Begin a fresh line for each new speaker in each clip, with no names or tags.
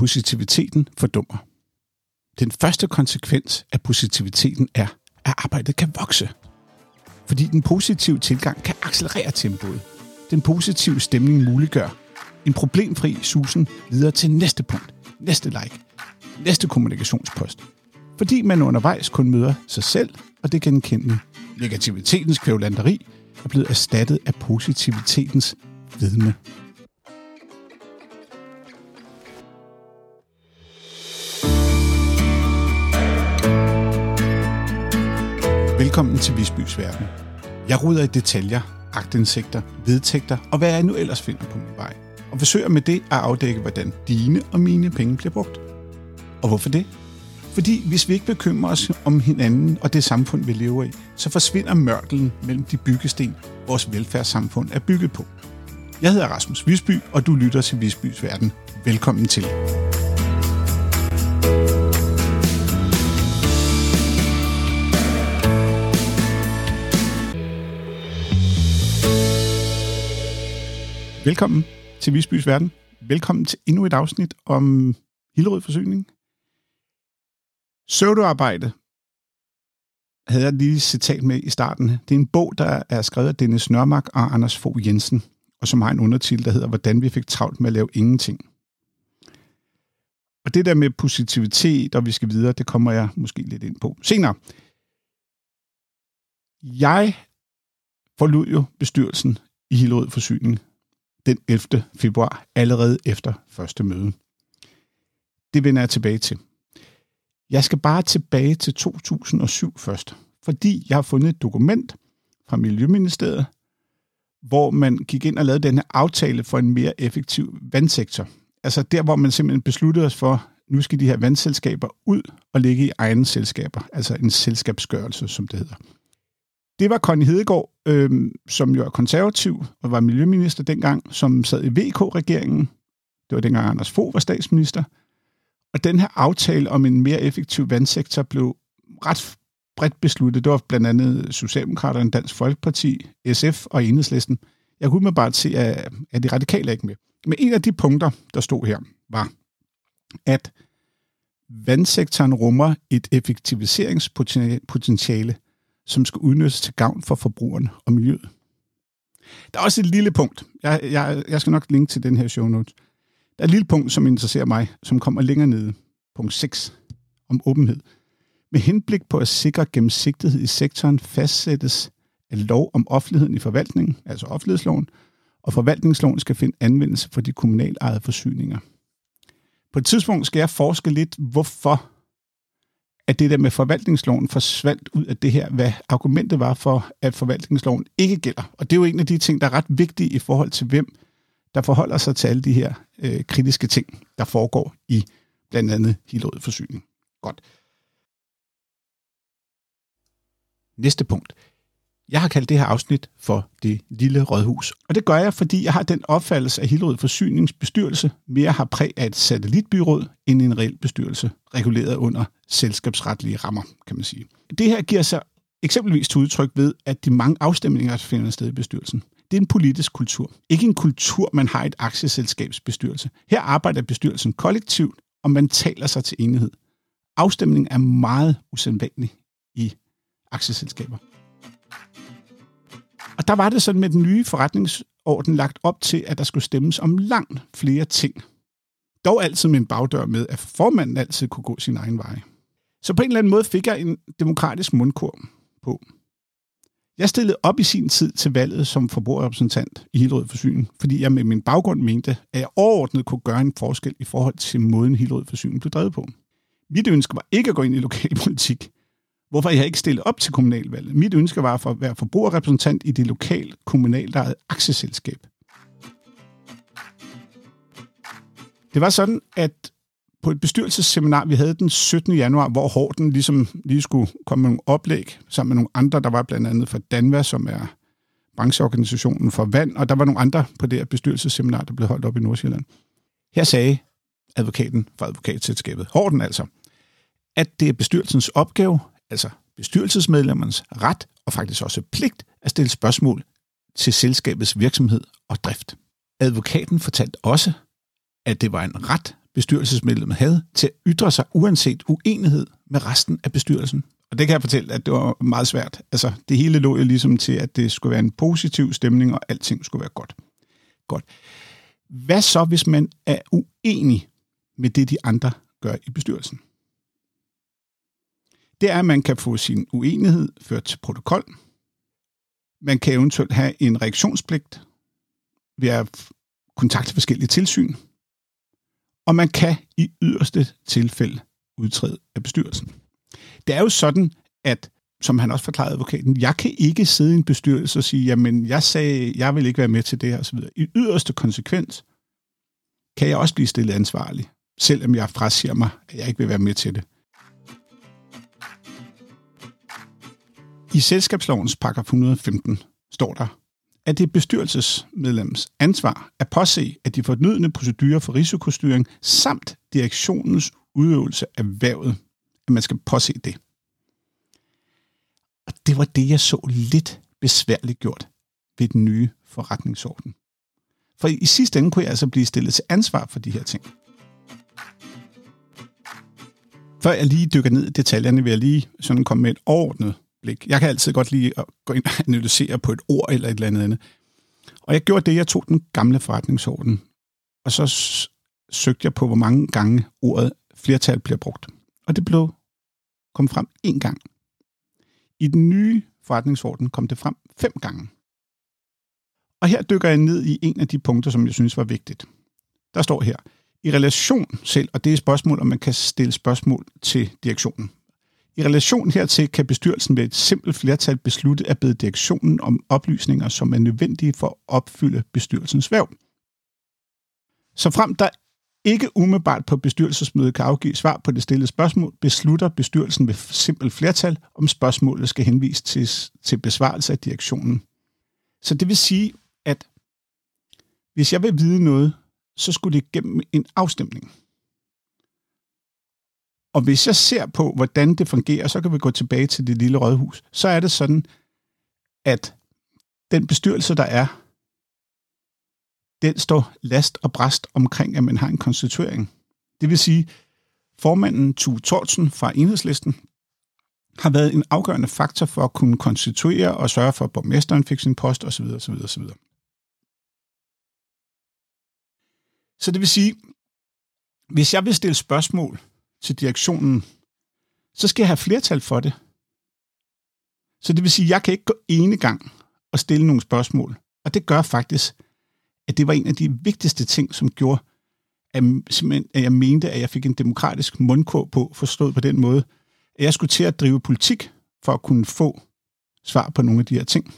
Positiviteten fordummer. Den første konsekvens af positiviteten er, at arbejdet kan vokse. Fordi den positive tilgang kan accelerere tempoet. Den positive stemning muliggør en problemfri susen videre til næste punkt, næste like, næste kommunikationspost. Fordi man undervejs kun møder sig selv og det genkendende. Negativitetens kvævlanderi er blevet erstattet af positivitetens vidne. Velkommen til Visbys Verden. Jeg ruder i detaljer, agtindsigter, vedtægter og hvad jeg nu ellers finder på min vej. Og forsøger med det at afdække, hvordan dine og mine penge bliver brugt. Og hvorfor det? Fordi hvis vi ikke bekymrer os om hinanden og det samfund, vi lever i, så forsvinder mørkelen mellem de byggesten, vores velfærdssamfund er bygget på. Jeg hedder Rasmus Visby, og du lytter til Visbys Verden. Velkommen til. Velkommen til Visbys Verden. Velkommen til endnu et afsnit om Hillerød Forsyning. Søvdearbejde havde jeg lige citat med i starten. Det er en bog, der er skrevet af Dennis Nørmark og Anders Fogh Jensen, og som har en undertitel, der hedder Hvordan vi fik travlt med at lave ingenting. Og det der med positivitet, og vi skal videre, det kommer jeg måske lidt ind på senere. Jeg forlod jo bestyrelsen i Hillerød Forsyning den 11. februar, allerede efter første møde. Det vender jeg tilbage til. Jeg skal bare tilbage til 2007 først, fordi jeg har fundet et dokument fra Miljøministeriet, hvor man gik ind og lavede denne aftale for en mere effektiv vandsektor. Altså der, hvor man simpelthen besluttede os for, nu skal de her vandselskaber ud og ligge i egne selskaber, altså en selskabsgørelse, som det hedder. Det var Connie Hedegaard, øh, som jo er konservativ og var miljøminister dengang, som sad i VK-regeringen. Det var dengang Anders Fogh var statsminister. Og den her aftale om en mere effektiv vandsektor blev ret bredt besluttet. Det var blandt andet Socialdemokraterne, Dansk Folkeparti, SF og Enhedslisten. Jeg kunne bare se, at, at de radikale ikke med. Men en af de punkter, der stod her, var, at vandsektoren rummer et effektiviseringspotentiale, som skal udnyttes til gavn for forbrugerne og miljøet. Der er også et lille punkt. Jeg, jeg, jeg skal nok linke til den her show notes. Der er et lille punkt, som interesserer mig, som kommer længere nede. Punkt 6 om åbenhed. Med henblik på at sikre gennemsigtighed i sektoren fastsættes af lov om offentligheden i forvaltningen, altså offentlighedsloven, og forvaltningsloven skal finde anvendelse for de kommunalt ejede forsyninger. På et tidspunkt skal jeg forske lidt, hvorfor at det der med forvaltningsloven forsvandt ud af det her, hvad argumentet var for, at forvaltningsloven ikke gælder. Og det er jo en af de ting, der er ret vigtige i forhold til, hvem der forholder sig til alle de her øh, kritiske ting, der foregår i blandt andet Hillerød Forsyning. Godt. Næste punkt. Jeg har kaldt det her afsnit for det lille rådhus. Og det gør jeg, fordi jeg har den opfattelse, at Hillerød Forsyningsbestyrelse mere har præg af et satellitbyråd end en reel bestyrelse, reguleret under selskabsretlige rammer, kan man sige. Det her giver sig eksempelvis til udtryk ved, at de mange afstemninger, der finder sted i bestyrelsen, det er en politisk kultur. Ikke en kultur, man har i et aktieselskabsbestyrelse. Her arbejder bestyrelsen kollektivt, og man taler sig til enighed. Afstemning er meget usædvanlig i aktieselskaber. Og der var det sådan med den nye forretningsorden lagt op til, at der skulle stemmes om langt flere ting. Dog altid med en bagdør med, at formanden altid kunne gå sin egen vej. Så på en eller anden måde fik jeg en demokratisk mundkur på. Jeg stillede op i sin tid til valget som forbrugerrepræsentant i Hillerød Forsyning, fordi jeg med min baggrund mente, at jeg overordnet kunne gøre en forskel i forhold til måden Hillerød Forsyning blev drevet på. Mit ønske var ikke at gå ind i lokalpolitik, hvorfor jeg ikke stillede op til kommunalvalget. Mit ønske var for at være forbrugerrepræsentant i det lokale kommunalt aktieselskab. Det var sådan, at på et bestyrelsesseminar, vi havde den 17. januar, hvor Horten ligesom lige skulle komme med nogle oplæg sammen med nogle andre. Der var blandt andet fra Danva, som er brancheorganisationen for vand, og der var nogle andre på det her bestyrelsesseminar, der blev holdt op i Nordsjælland. Her sagde advokaten fra advokatselskabet, Horten altså, at det er bestyrelsens opgave altså bestyrelsesmedlemmernes ret og faktisk også pligt at stille spørgsmål til selskabets virksomhed og drift. Advokaten fortalte også, at det var en ret bestyrelsesmedlemmet havde til at ytre sig uanset uenighed med resten af bestyrelsen. Og det kan jeg fortælle, at det var meget svært. Altså, det hele lå jo ligesom til, at det skulle være en positiv stemning, og alting skulle være godt. Godt. Hvad så, hvis man er uenig med det, de andre gør i bestyrelsen? Det er, at man kan få sin uenighed ført til protokol. Man kan eventuelt have en reaktionspligt ved at kontakte forskellige tilsyn. Og man kan i yderste tilfælde udtræde af bestyrelsen. Det er jo sådan, at som han også forklarede advokaten, jeg kan ikke sidde i en bestyrelse og sige, jamen jeg sagde, jeg vil ikke være med til det her osv. I yderste konsekvens kan jeg også blive stillet ansvarlig, selvom jeg frasiger mig, at jeg ikke vil være med til det. I selskabslovens paragraf 115 står der, at det er bestyrelsesmedlems ansvar at påse, at de fornødne procedurer for risikostyring samt direktionens udøvelse af vævet, at man skal påse det. Og det var det, jeg så lidt besværligt gjort ved den nye forretningsorden. For i sidste ende kunne jeg altså blive stillet til ansvar for de her ting. Før jeg lige dykker ned i detaljerne, vil jeg lige sådan komme med et overordnet blik. Jeg kan altid godt lide at gå ind og analysere på et ord eller et eller andet andet. Og jeg gjorde det, jeg tog den gamle forretningsorden, og så søgte jeg på, hvor mange gange ordet flertal bliver brugt. Og det blev kom frem én gang. I den nye forretningsorden kom det frem fem gange. Og her dykker jeg ned i en af de punkter, som jeg synes var vigtigt. Der står her, i relation selv, og det er et spørgsmål, om man kan stille spørgsmål til direktionen. I relation hertil kan bestyrelsen ved et simpelt flertal beslutte at bede direktionen om oplysninger, som er nødvendige for at opfylde bestyrelsens værv. Så frem der ikke umiddelbart på bestyrelsesmødet kan afgive svar på det stillede spørgsmål, beslutter bestyrelsen ved simpelt flertal, om spørgsmålet skal henvises til, til besvarelse af direktionen. Så det vil sige, at hvis jeg vil vide noget, så skulle det gennem en afstemning. Og hvis jeg ser på, hvordan det fungerer, så kan vi gå tilbage til det lille rådhus. Så er det sådan, at den bestyrelse, der er, den står last og bræst omkring, at man har en konstituering. Det vil sige, formanden Tue Torsen fra Enhedslisten har været en afgørende faktor for at kunne konstituere og sørge for, at borgmesteren fik sin post osv. osv., osv. Så det vil sige, hvis jeg vil stille spørgsmål til direktionen, så skal jeg have flertal for det. Så det vil sige, at jeg kan ikke gå ene gang og stille nogle spørgsmål. Og det gør faktisk, at det var en af de vigtigste ting, som gjorde, at, at jeg mente, at jeg fik en demokratisk mundkår på, forstået på den måde, at jeg skulle til at drive politik for at kunne få svar på nogle af de her ting.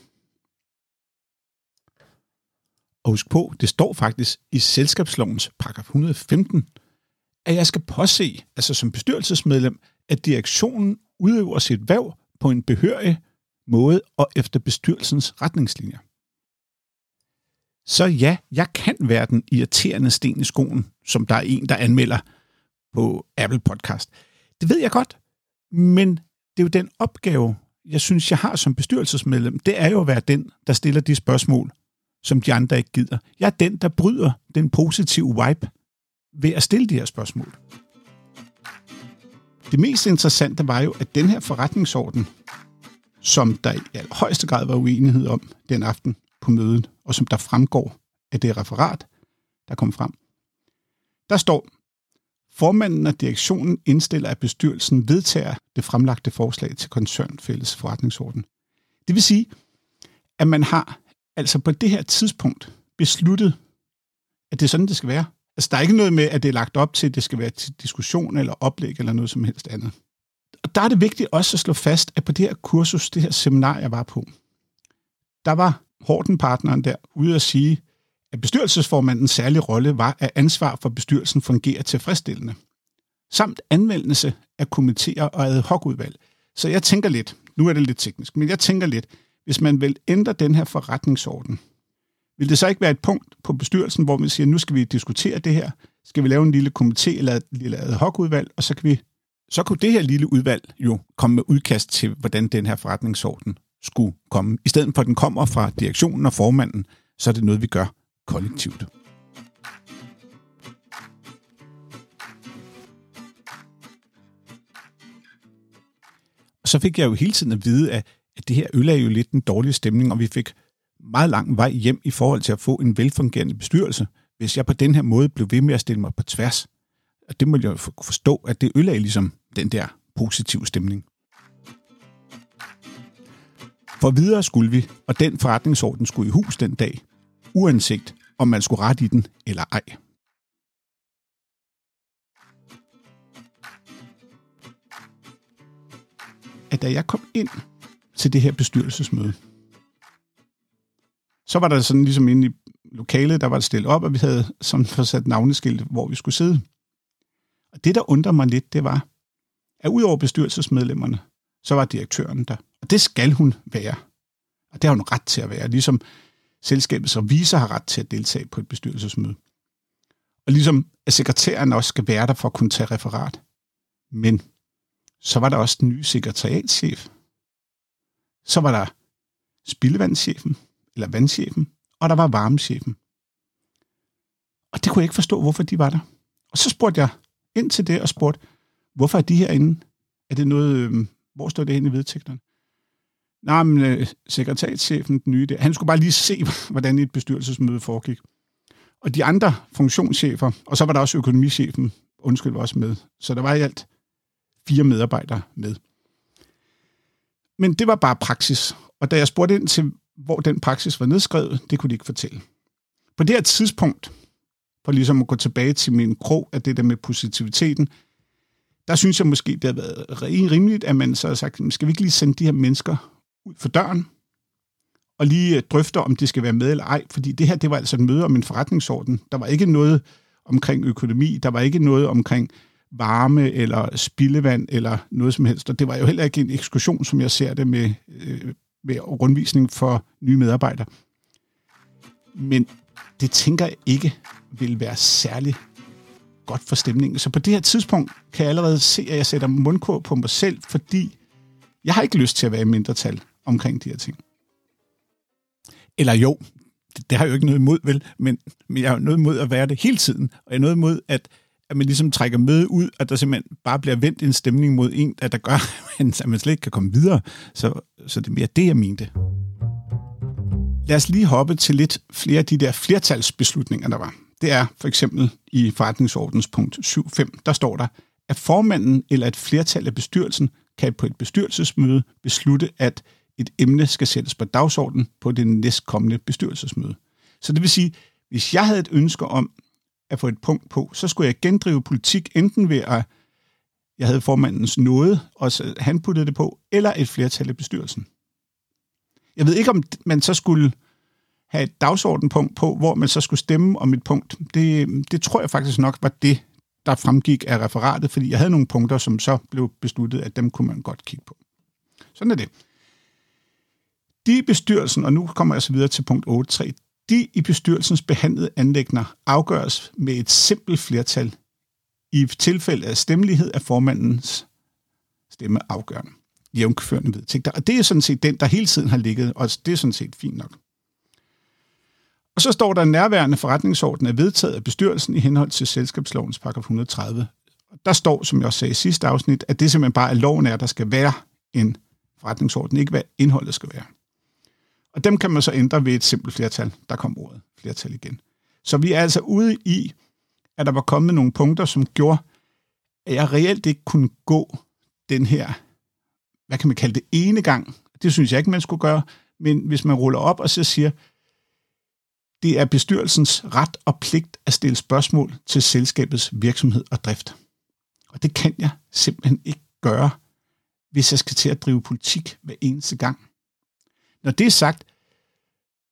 Og husk på, det står faktisk i selskabslovens paragraf 115, at jeg skal påse, altså som bestyrelsesmedlem, at direktionen udøver sit værv på en behørig måde og efter bestyrelsens retningslinjer. Så ja, jeg kan være den irriterende sten i skoen, som der er en, der anmelder på Apple Podcast. Det ved jeg godt, men det er jo den opgave, jeg synes, jeg har som bestyrelsesmedlem. Det er jo at være den, der stiller de spørgsmål, som de andre ikke gider. Jeg er den, der bryder den positive vibe ved at stille de her spørgsmål. Det mest interessante var jo, at den her forretningsorden, som der i højeste grad var uenighed om den aften på mødet, og som der fremgår af det referat, der kom frem, der står, formanden og direktionen indstiller, at bestyrelsen vedtager det fremlagte forslag til koncernfælles forretningsorden. Det vil sige, at man har altså på det her tidspunkt besluttet, at det er sådan, det skal være. Altså, der er ikke noget med, at det er lagt op til, at det skal være til diskussion eller oplæg eller noget som helst andet. Og der er det vigtigt også at slå fast, at på det her kursus, det her seminar, jeg var på, der var Horten-partneren der ude at sige, at bestyrelsesformandens særlige rolle var, at ansvar for bestyrelsen fungerer tilfredsstillende, samt anvendelse af komiteer og ad hoc-udvalg. Så jeg tænker lidt, nu er det lidt teknisk, men jeg tænker lidt, hvis man vil ændre den her forretningsorden, vil det så ikke være et punkt på bestyrelsen, hvor man siger, nu skal vi diskutere det her, skal vi lave en lille komité eller et lille ad hoc-udvalg, og så kan vi så kunne det her lille udvalg jo komme med udkast til, hvordan den her forretningsorden skulle komme. I stedet for, at den kommer fra direktionen og formanden, så er det noget, vi gør kollektivt. Så fik jeg jo hele tiden at vide, at, at det her øl er jo lidt en dårlig stemning, og vi fik meget lang vej hjem i forhold til at få en velfungerende bestyrelse, hvis jeg på den her måde blev ved med at stille mig på tværs. Og det må jeg forstå, at det ødelagde ligesom den der positive stemning. For videre skulle vi, og den forretningsorden skulle i hus den dag, uanset om man skulle rette i den eller ej. At da jeg kom ind til det her bestyrelsesmøde, så var der sådan ligesom inde i lokalet, der var det stillet op, og vi havde sådan forsat navneskilt, hvor vi skulle sidde. Og det, der undrer mig lidt, det var, at udover bestyrelsesmedlemmerne, så var direktøren der. Og det skal hun være. Og det har hun ret til at være, ligesom selskabets revisor har ret til at deltage på et bestyrelsesmøde. Og ligesom at sekretæren også skal være der for at kunne tage referat. Men så var der også den nye sekretariatschef. Så var der spildevandschefen, eller vandchefen, og der var varmechefen. Og det kunne jeg ikke forstå, hvorfor de var der. Og så spurgte jeg ind til det og spurgte, hvorfor er de herinde? Er det noget, øh, hvor står det hen i vedtægterne? Nej, men øh, sekretariatschefen, den nye der, han skulle bare lige se, hvordan et bestyrelsesmøde foregik. Og de andre funktionschefer, og så var der også økonomichefen, undskyld, var også med. Så der var i alt fire medarbejdere med. Men det var bare praksis. Og da jeg spurgte ind til, hvor den praksis var nedskrevet, det kunne de ikke fortælle. På det her tidspunkt, for ligesom at gå tilbage til min krog af det der med positiviteten, der synes jeg måske, det har været rimeligt, at man så har sagt, skal vi ikke lige sende de her mennesker ud for døren, og lige drøfter, drøfte, om de skal være med eller ej, fordi det her, det var altså et møde om en forretningsorden. Der var ikke noget omkring økonomi, der var ikke noget omkring varme eller spildevand eller noget som helst, og det var jo heller ikke en ekskursion, som jeg ser det med, øh, med rundvisning for nye medarbejdere. Men det tænker jeg ikke vil være særlig godt for stemningen. Så på det her tidspunkt kan jeg allerede se, at jeg sætter mundkur på mig selv, fordi jeg har ikke lyst til at være i mindretal omkring de her ting. Eller jo, det, det har jeg jo ikke noget imod, vel, men, men jeg har jo noget imod at være det hele tiden, og jeg har noget imod, at, at man ligesom trækker med ud, at der simpelthen bare bliver vendt en stemning mod en, at der gør, at man slet ikke kan komme videre. Så, så det er mere det, jeg mente. Lad os lige hoppe til lidt flere af de der flertalsbeslutninger, der var. Det er for eksempel i forretningsordens punkt 7.5, der står der, at formanden eller et flertal af bestyrelsen kan på et bestyrelsesmøde beslutte, at et emne skal sættes på dagsordenen på det næstkommende bestyrelsesmøde. Så det vil sige, hvis jeg havde et ønske om at få et punkt på, så skulle jeg gendrive politik enten ved at jeg havde formandens nåde, og så han puttede det på, eller et flertal i bestyrelsen. Jeg ved ikke, om man så skulle have et dagsordenpunkt på, hvor man så skulle stemme om et punkt. Det, det tror jeg faktisk nok var det, der fremgik af referatet, fordi jeg havde nogle punkter, som så blev besluttet, at dem kunne man godt kigge på. Sådan er det. De bestyrelsen, og nu kommer jeg så videre til punkt 8.3, de i bestyrelsens behandlede anlægner afgøres med et simpelt flertal. I tilfælde af stemmelighed af formandens stemme afgørende. Jævnførende vedtægter. Og det er sådan set den, der hele tiden har ligget, og det er sådan set fint nok. Og så står der, at nærværende forretningsorden er vedtaget af bestyrelsen i henhold til selskabslovens paragraf 130. Der står, som jeg også sagde i sidste afsnit, at det simpelthen bare er loven er, der skal være en forretningsorden, ikke hvad indholdet skal være. Og dem kan man så ændre ved et simpelt flertal. Der kom ordet flertal igen. Så vi er altså ude i, at der var kommet nogle punkter, som gjorde, at jeg reelt ikke kunne gå den her, hvad kan man kalde det, ene gang. Det synes jeg ikke, man skulle gøre. Men hvis man ruller op og så siger, det er bestyrelsens ret og pligt at stille spørgsmål til selskabets virksomhed og drift. Og det kan jeg simpelthen ikke gøre, hvis jeg skal til at drive politik hver eneste gang. Når det er sagt,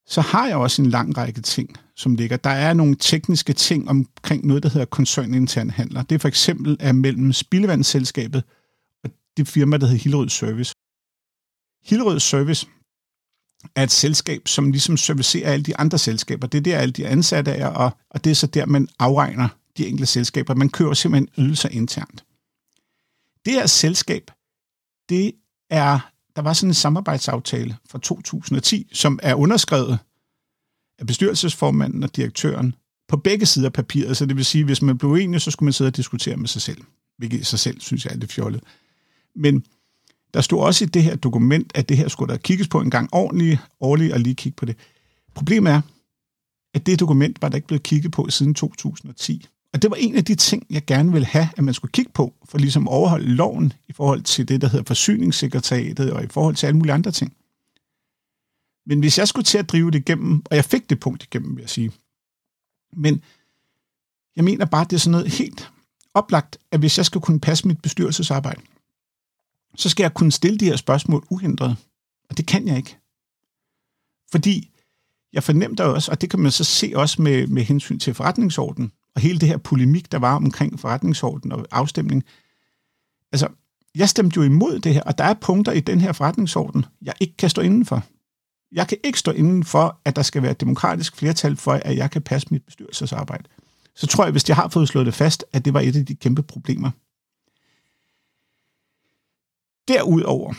så har jeg også en lang række ting, som ligger. Der er nogle tekniske ting omkring noget, der hedder koncerninterne handler. Det er for eksempel er mellem Spildevandsselskabet og det firma, der hedder Hillerød Service. Hillerød Service er et selskab, som ligesom servicerer alle de andre selskaber. Det er der, alle de ansatte er, og, og det er så der, man afregner de enkelte selskaber. Man kører simpelthen ydelser internt. Det her selskab, det er, der var sådan en samarbejdsaftale fra 2010, som er underskrevet af bestyrelsesformanden og direktøren på begge sider af papiret. Så det vil sige, hvis man blev enig, så skulle man sidde og diskutere med sig selv. Hvilket i sig selv synes jeg er lidt fjollet. Men Der stod også i det her dokument, at det her skulle der kigges på en gang ordentligt, årligt og lige kigge på det. Problemet er, at det dokument var der ikke blevet kigget på siden 2010. Og det var en af de ting, jeg gerne ville have, at man skulle kigge på, for ligesom at overholde loven i forhold til det, der hedder forsyningssekretariatet, og i forhold til alle mulige andre ting. Men hvis jeg skulle til at drive det igennem, og jeg fik det punkt igennem, vil jeg sige, men jeg mener bare, at det er sådan noget helt oplagt, at hvis jeg skal kunne passe mit bestyrelsesarbejde, så skal jeg kunne stille de her spørgsmål uhindret. Og det kan jeg ikke. Fordi jeg fornemte også, og det kan man så se også med, med hensyn til forretningsordenen, og hele det her polemik, der var omkring forretningsorden og afstemning. Altså, jeg stemte jo imod det her, og der er punkter i den her forretningsorden, jeg ikke kan stå indenfor. Jeg kan ikke stå inden for, at der skal være et demokratisk flertal for, at jeg kan passe mit bestyrelsesarbejde. Så tror jeg, hvis jeg har fået slået det fast, at det var et af de kæmpe problemer. Derudover,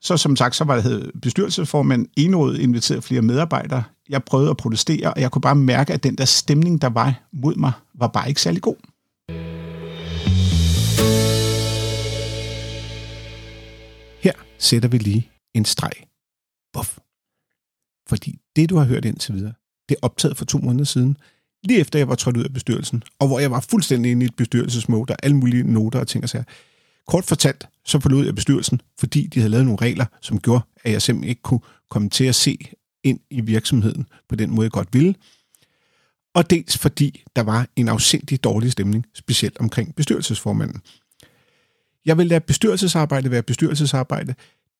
så som sagt, så var det bestyrelsesformand enrådet inviteret flere medarbejdere. Jeg prøvede at protestere, og jeg kunne bare mærke, at den der stemning, der var mod mig, var bare ikke særlig god.
Her sætter vi lige en streg. Buff. Fordi det, du har hørt indtil videre, det er optaget for to måneder siden, lige efter jeg var trådt ud af bestyrelsen, og hvor jeg var fuldstændig inde i et bestyrelsesmode, og alle mulige noter og ting og sager. Kort fortalt, så forlod jeg bestyrelsen, fordi de havde lavet nogle regler, som gjorde, at jeg simpelthen ikke kunne komme til at se ind i virksomheden på den måde, jeg godt ville. Og dels fordi der var en afsindig dårlig stemning, specielt omkring bestyrelsesformanden. Jeg vil lade bestyrelsesarbejde være bestyrelsesarbejde.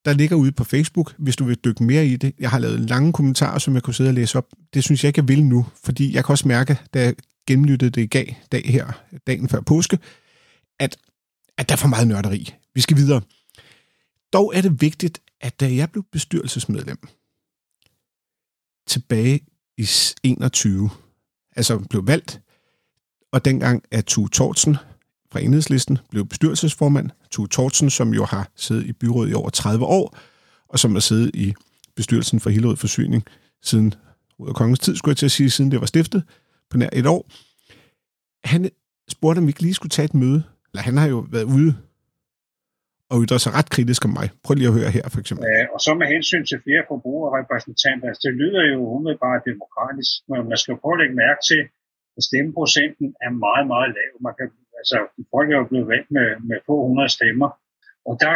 Der ligger ude på Facebook, hvis du vil dykke mere i det. Jeg har lavet lange kommentarer, som jeg kunne sidde og læse op. Det synes jeg ikke, jeg vil nu, fordi jeg kan også mærke, da jeg gennemlyttede det i dag, dag her, dagen før påske, at at der er for meget nørderi. Vi skal videre. Dog er det vigtigt, at da jeg blev bestyrelsesmedlem tilbage i 21, altså blev valgt, og dengang at Tue Tortsen fra enhedslisten blev bestyrelsesformand. Tue Tortsen, som jo har siddet i byrådet i over 30 år, og som har siddet i bestyrelsen for Hillerød Forsyning siden ud af kongens tid, skulle jeg til at sige, siden det var stiftet, på nær et år. Han spurgte, om vi ikke lige skulle tage et møde eller han har jo været ude og ytrer sig ret kritisk om mig. Prøv lige at høre her, for eksempel.
Ja, og så med hensyn til flere forbrugerrepræsentanter, altså det lyder jo umiddelbart demokratisk, men man skal prøve at lægge mærke til, at stemmeprocenten er meget, meget lav. Man kan, altså, folk er jo blevet valgt med, med få hundrede stemmer, og der,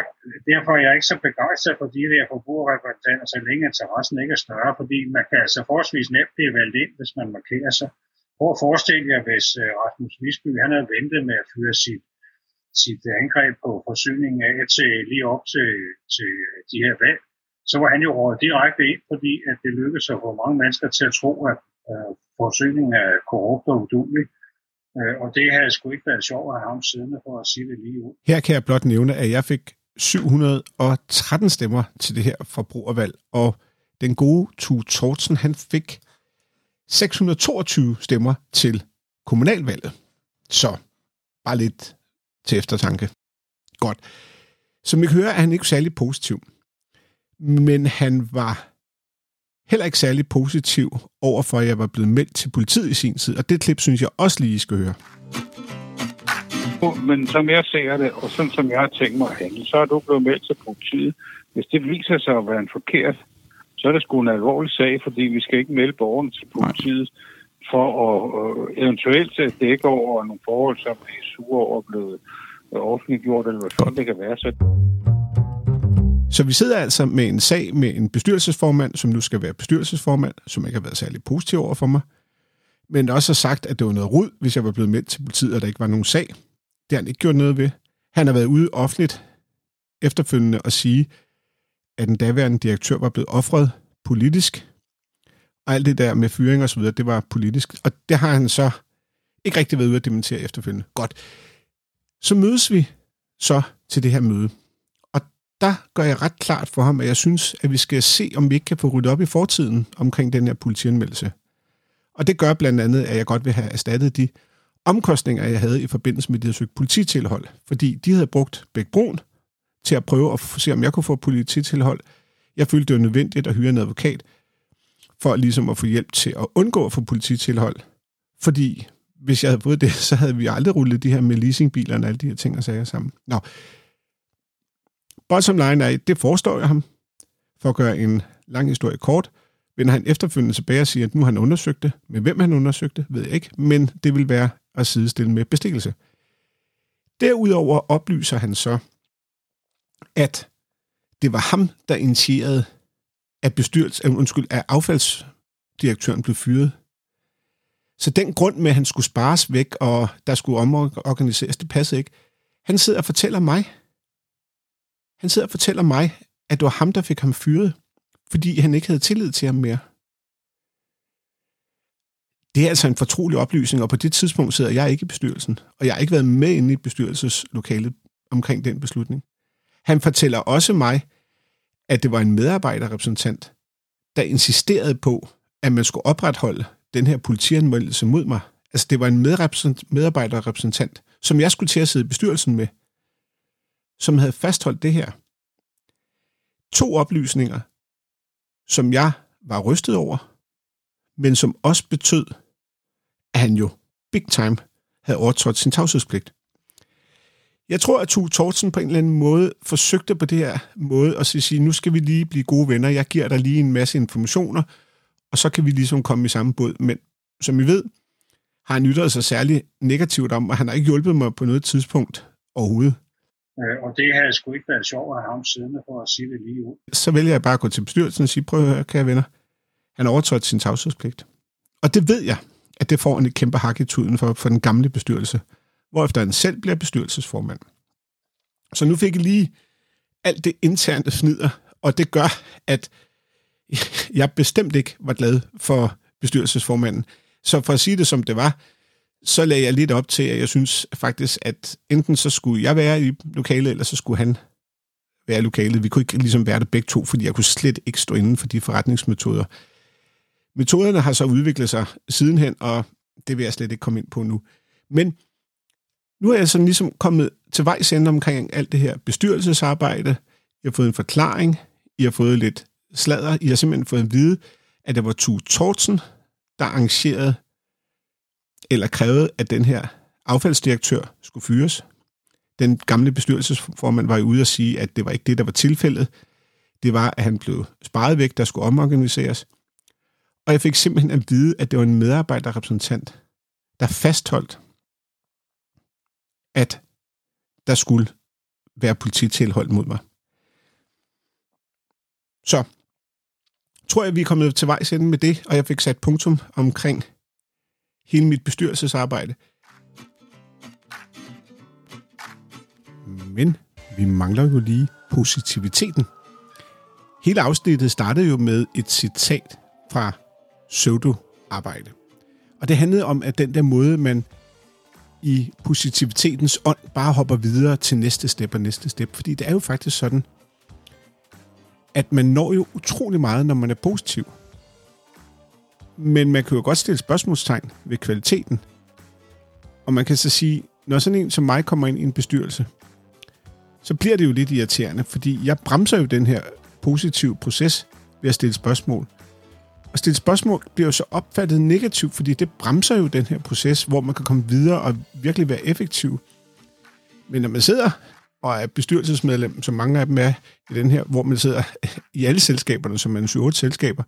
derfor er jeg ikke så begejstret for de der forbrugerrepræsentanter, så længe interessen ikke er større, fordi man kan altså forholdsvis nemt blive valgt ind, hvis man markerer sig. Prøv at forestille jer, hvis øh, Rasmus Visby han havde ventet med at fyre sit sit øh, angreb på forsyningen af til lige op til, til øh, de her valg, så var han jo rådet direkte ind, fordi at det lykkedes at få mange mennesker til at tro, at øh, forsyningen er korrupt og udulig. Øh, og det havde sgu ikke været sjovt at have ham siddende for at sige det lige ud.
Her kan jeg blot nævne, at jeg fik 713 stemmer til det her forbrugervalg, og den gode Tue Tortsen, han fik 622 stemmer til kommunalvalget. Så bare lidt til eftertanke. Godt. Som I kan høre, er han ikke særlig positiv. Men han var heller ikke særlig positiv overfor, at jeg var blevet meldt til politiet i sin tid. Og det klip synes jeg også lige, I skal høre.
Men som jeg ser det, og sådan som jeg har tænkt mig at handle, så er du blevet meldt til politiet. Hvis det viser sig at være en forkert, så er det sgu en alvorlig sag, fordi vi skal ikke melde borgerne til politiet for at uh, eventuelt øh, dække over nogle forhold, som er sure over blevet øh, offentliggjort, eller hvad sådan det kan være. Så
så vi sidder altså med en sag med en bestyrelsesformand, som nu skal være bestyrelsesformand, som ikke har været særlig positiv over for mig, men også har sagt, at det var noget rod, hvis jeg var blevet med til politiet, og der ikke var nogen sag. Det har han ikke gjort noget ved. Han har været ude offentligt efterfølgende og sige, at den daværende direktør var blevet offret politisk, og alt det der med fyring og så videre, det var politisk. Og det har han så ikke rigtig været ude at dementere efterfølgende. Godt. Så mødes vi så til det her møde. Og der gør jeg ret klart for ham, at jeg synes, at vi skal se, om vi ikke kan få ryddet op i fortiden omkring den her politianmeldelse. Og det gør blandt andet, at jeg godt vil have erstattet de omkostninger, jeg havde i forbindelse med det her polititilhold. Fordi de havde brugt Bæk Brun til at prøve at se, om jeg kunne få polititilhold. Jeg følte, det var nødvendigt at hyre en advokat, for ligesom at få hjælp til at undgå at få polititilhold. Fordi hvis jeg havde fået det, så havde vi aldrig rullet de her med leasingbilerne og alle de her ting og sager sammen. Nå. Bottom line er, det forestår jeg ham. For at gøre en lang historie kort, vender han efterfølgende tilbage og siger, at nu har han undersøgt det. Men hvem han undersøgte, ved jeg ikke, men det vil være at sidestille med bestikkelse. Derudover oplyser han så, at det var ham, der initierede, at, bestyrelse, øh, undskyld, at affaldsdirektøren blev fyret. Så den grund med, at han skulle spares væk, og der skulle omorganiseres, det passede ikke. Han sidder og fortæller mig, han sidder og fortæller mig, at det var ham, der fik ham fyret, fordi han ikke havde tillid til ham mere. Det er altså en fortrolig oplysning, og på det tidspunkt sidder jeg ikke i bestyrelsen, og jeg har ikke været med inde i bestyrelseslokalet omkring den beslutning. Han fortæller også mig, at det var en medarbejderrepræsentant, der insisterede på, at man skulle opretholde den her politianmeldelse mod mig. Altså, det var en medarbejderrepræsentant, som jeg skulle til at sidde i bestyrelsen med, som havde fastholdt det her. To oplysninger, som jeg var rystet over, men som også betød, at han jo big time havde overtrådt sin tavshedspligt. Jeg tror, at Tue Tortzen på en eller anden måde forsøgte på det her måde at sige, nu skal vi lige blive gode venner, jeg giver dig lige en masse informationer, og så kan vi ligesom komme i samme båd. Men som I ved, har han ytret sig særligt negativt om, og han har ikke hjulpet mig på noget tidspunkt overhovedet.
Øh, og det havde sgu ikke været sjovt at have ham siddende for at sige det lige ud.
Så vælger jeg bare at gå til bestyrelsen og sige, prøv at høre, kære venner, han har overtrådt sin tavshedspligt. Og det ved jeg, at det får en kæmpe hak i tuden for, for den gamle bestyrelse, hvorefter han selv bliver bestyrelsesformand. Så nu fik jeg lige alt det interne fnider, og det gør, at jeg bestemt ikke var glad for bestyrelsesformanden. Så for at sige det som det var, så lagde jeg lidt op til, at jeg synes faktisk, at enten så skulle jeg være i lokalet, eller så skulle han være i lokalet. Vi kunne ikke ligesom være der begge to, fordi jeg kunne slet ikke stå inden for de forretningsmetoder. Metoderne har så udviklet sig sidenhen, og det vil jeg slet ikke komme ind på nu. Men nu er jeg sådan ligesom kommet til vejs ende omkring alt det her bestyrelsesarbejde. Jeg har fået en forklaring. I har fået lidt sladder. I har simpelthen fået at vide, at det var Tue Tortsen, der arrangerede eller krævede, at den her affaldsdirektør skulle fyres. Den gamle bestyrelsesformand var jo ude at sige, at det var ikke det, der var tilfældet. Det var, at han blev sparet væk, der skulle omorganiseres. Og jeg fik simpelthen at vide, at det var en medarbejderrepræsentant, der fastholdt, at der skulle være polititilhold mod mig. Så tror jeg, vi er kommet til vejs ende med det, og jeg fik sat punktum omkring hele mit bestyrelsesarbejde. Men vi mangler jo lige positiviteten. Hele afsnittet startede jo med et citat fra pseudo-arbejde. Og det handlede om, at den der måde, man i positivitetens ånd bare hopper videre til næste step og næste step. Fordi det er jo faktisk sådan, at man når jo utrolig meget, når man er positiv. Men man kan jo godt stille spørgsmålstegn ved kvaliteten. Og man kan så sige, når sådan en som mig kommer ind i en bestyrelse, så bliver det jo lidt irriterende, fordi jeg bremser jo den her positive proces ved at stille spørgsmål. Og stille spørgsmål bliver jo så opfattet negativt, fordi det bremser jo den her proces, hvor man kan komme videre og virkelig være effektiv. Men når man sidder og er bestyrelsesmedlem, som mange af dem er i den her, hvor man sidder i alle selskaberne, som man 7-8 selskaber,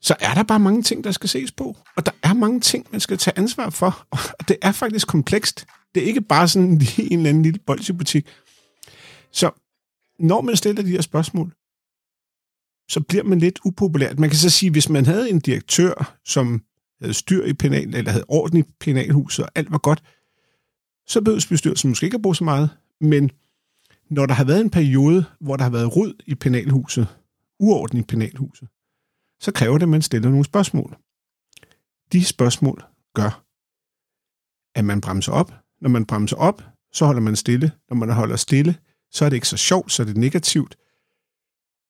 så er der bare mange ting, der skal ses på. Og der er mange ting, man skal tage ansvar for. Og det er faktisk komplekst. Det er ikke bare sådan lige en eller anden lille bolsjebutik. Så når man stiller de her spørgsmål, så bliver man lidt upopulær. Man kan så sige, hvis man havde en direktør, som havde styr i penal, eller havde orden i penalhuset, og alt var godt, så behøves bestyrelsen måske ikke at bruge så meget. Men når der har været en periode, hvor der har været rod i penalhuset, uorden i penalhuset, så kræver det, at man stiller nogle spørgsmål. De spørgsmål gør, at man bremser op. Når man bremser op, så holder man stille. Når man holder stille, så er det ikke så sjovt, så er det negativt.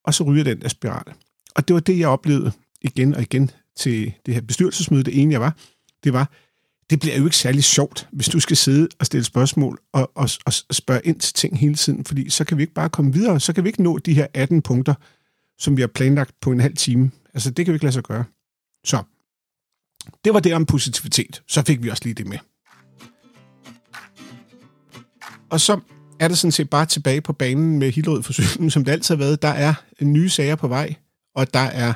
Og så ryger den der spiral. Og det var det, jeg oplevede igen og igen til det her bestyrelsesmøde. Det ene, jeg var, det var, det bliver jo ikke særlig sjovt, hvis du skal sidde og stille spørgsmål og, og, og spørge ind til ting hele tiden, fordi så kan vi ikke bare komme videre. Så kan vi ikke nå de her 18 punkter, som vi har planlagt på en halv time. Altså, det kan vi ikke lade sig gøre. Så, det var det om positivitet. Så fik vi også lige det med. Og så er det sådan set bare tilbage på banen med Hillerød Forsyning, som det altid har været. Der er nye sager på vej, og der er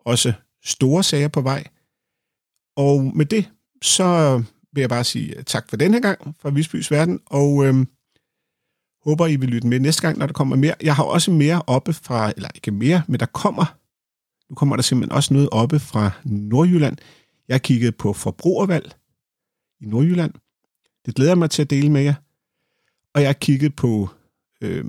også store sager på vej. Og med det, så vil jeg bare sige øh, tak for denne gang fra Visbys Verden, og øhm, håber, I vil lytte med næste gang, når der kommer mere. Jeg har også mere oppe fra, eller ikke mere, men der kommer, nu kommer der simpelthen også noget oppe fra Nordjylland. Jeg kiggede på forbrugervalg i Nordjylland. Det glæder jeg mig til at dele med jer. Og jeg kiggede på øh,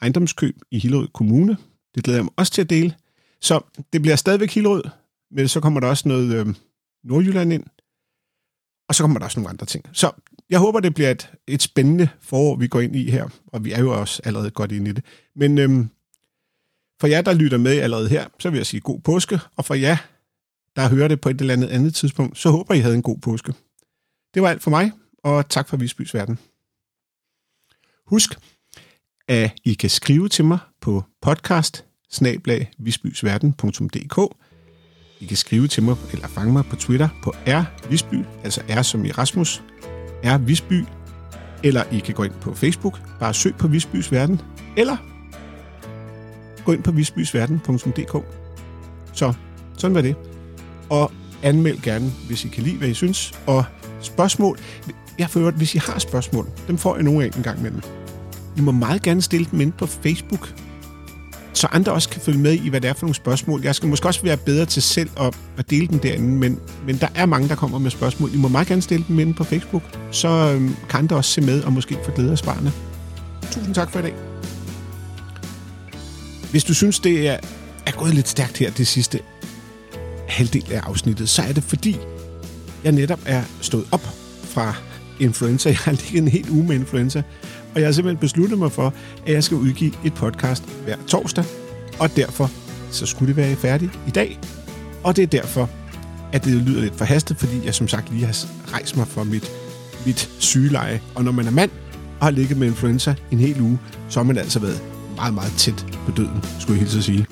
ejendomskøb i Hillerød Kommune. Det glæder jeg mig også til at dele. Så det bliver stadigvæk Hillerød, men så kommer der også noget øh, Nordjylland ind. Og så kommer der også nogle andre ting. Så jeg håber, det bliver et, et spændende forår, vi går ind i her. Og vi er jo også allerede godt ind i det. Men øhm, for jer, der lytter med allerede her, så vil jeg sige god påske. Og for jer, der hører det på et eller andet andet tidspunkt, så håber I havde en god påske. Det var alt for mig, og tak for Visbys Verden. Husk, at I kan skrive til mig på podcast I kan skrive til mig eller fange mig på Twitter på R Visby, altså R som i Rasmus, R Visby, eller I kan gå ind på Facebook, bare søg på Visbys Verden, eller gå ind på visbysverden.dk. Så sådan var det. Og anmeld gerne, hvis I kan lide, hvad I synes. Og spørgsmål, jeg for øvrigt, hvis I har spørgsmål, dem får jeg nogle af en gang imellem. I må meget gerne stille dem ind på Facebook, så andre også kan følge med i, hvad det er for nogle spørgsmål. Jeg skal måske også være bedre til selv at, at dele dem derinde, men, men der er mange, der kommer med spørgsmål. I må meget gerne stille dem ind på Facebook, så øhm, kan andre også se med og måske få glæde af svarene. Tusind tak for i dag. Hvis du synes, det er, er gået lidt stærkt her det sidste halvdel af afsnittet, så er det fordi, jeg netop er stået op fra influenza. Jeg har ligget en hel uge med influenza, og jeg har simpelthen besluttet mig for, at jeg skal udgive et podcast hver torsdag, og derfor så skulle det være færdigt i dag. Og det er derfor, at det lyder lidt forhastet, fordi jeg som sagt lige har rejst mig fra mit, mit sygeleje. Og når man er mand og har ligget med influenza en hel uge, så har man altså været meget, meget tæt på døden, skulle jeg hilse at sige.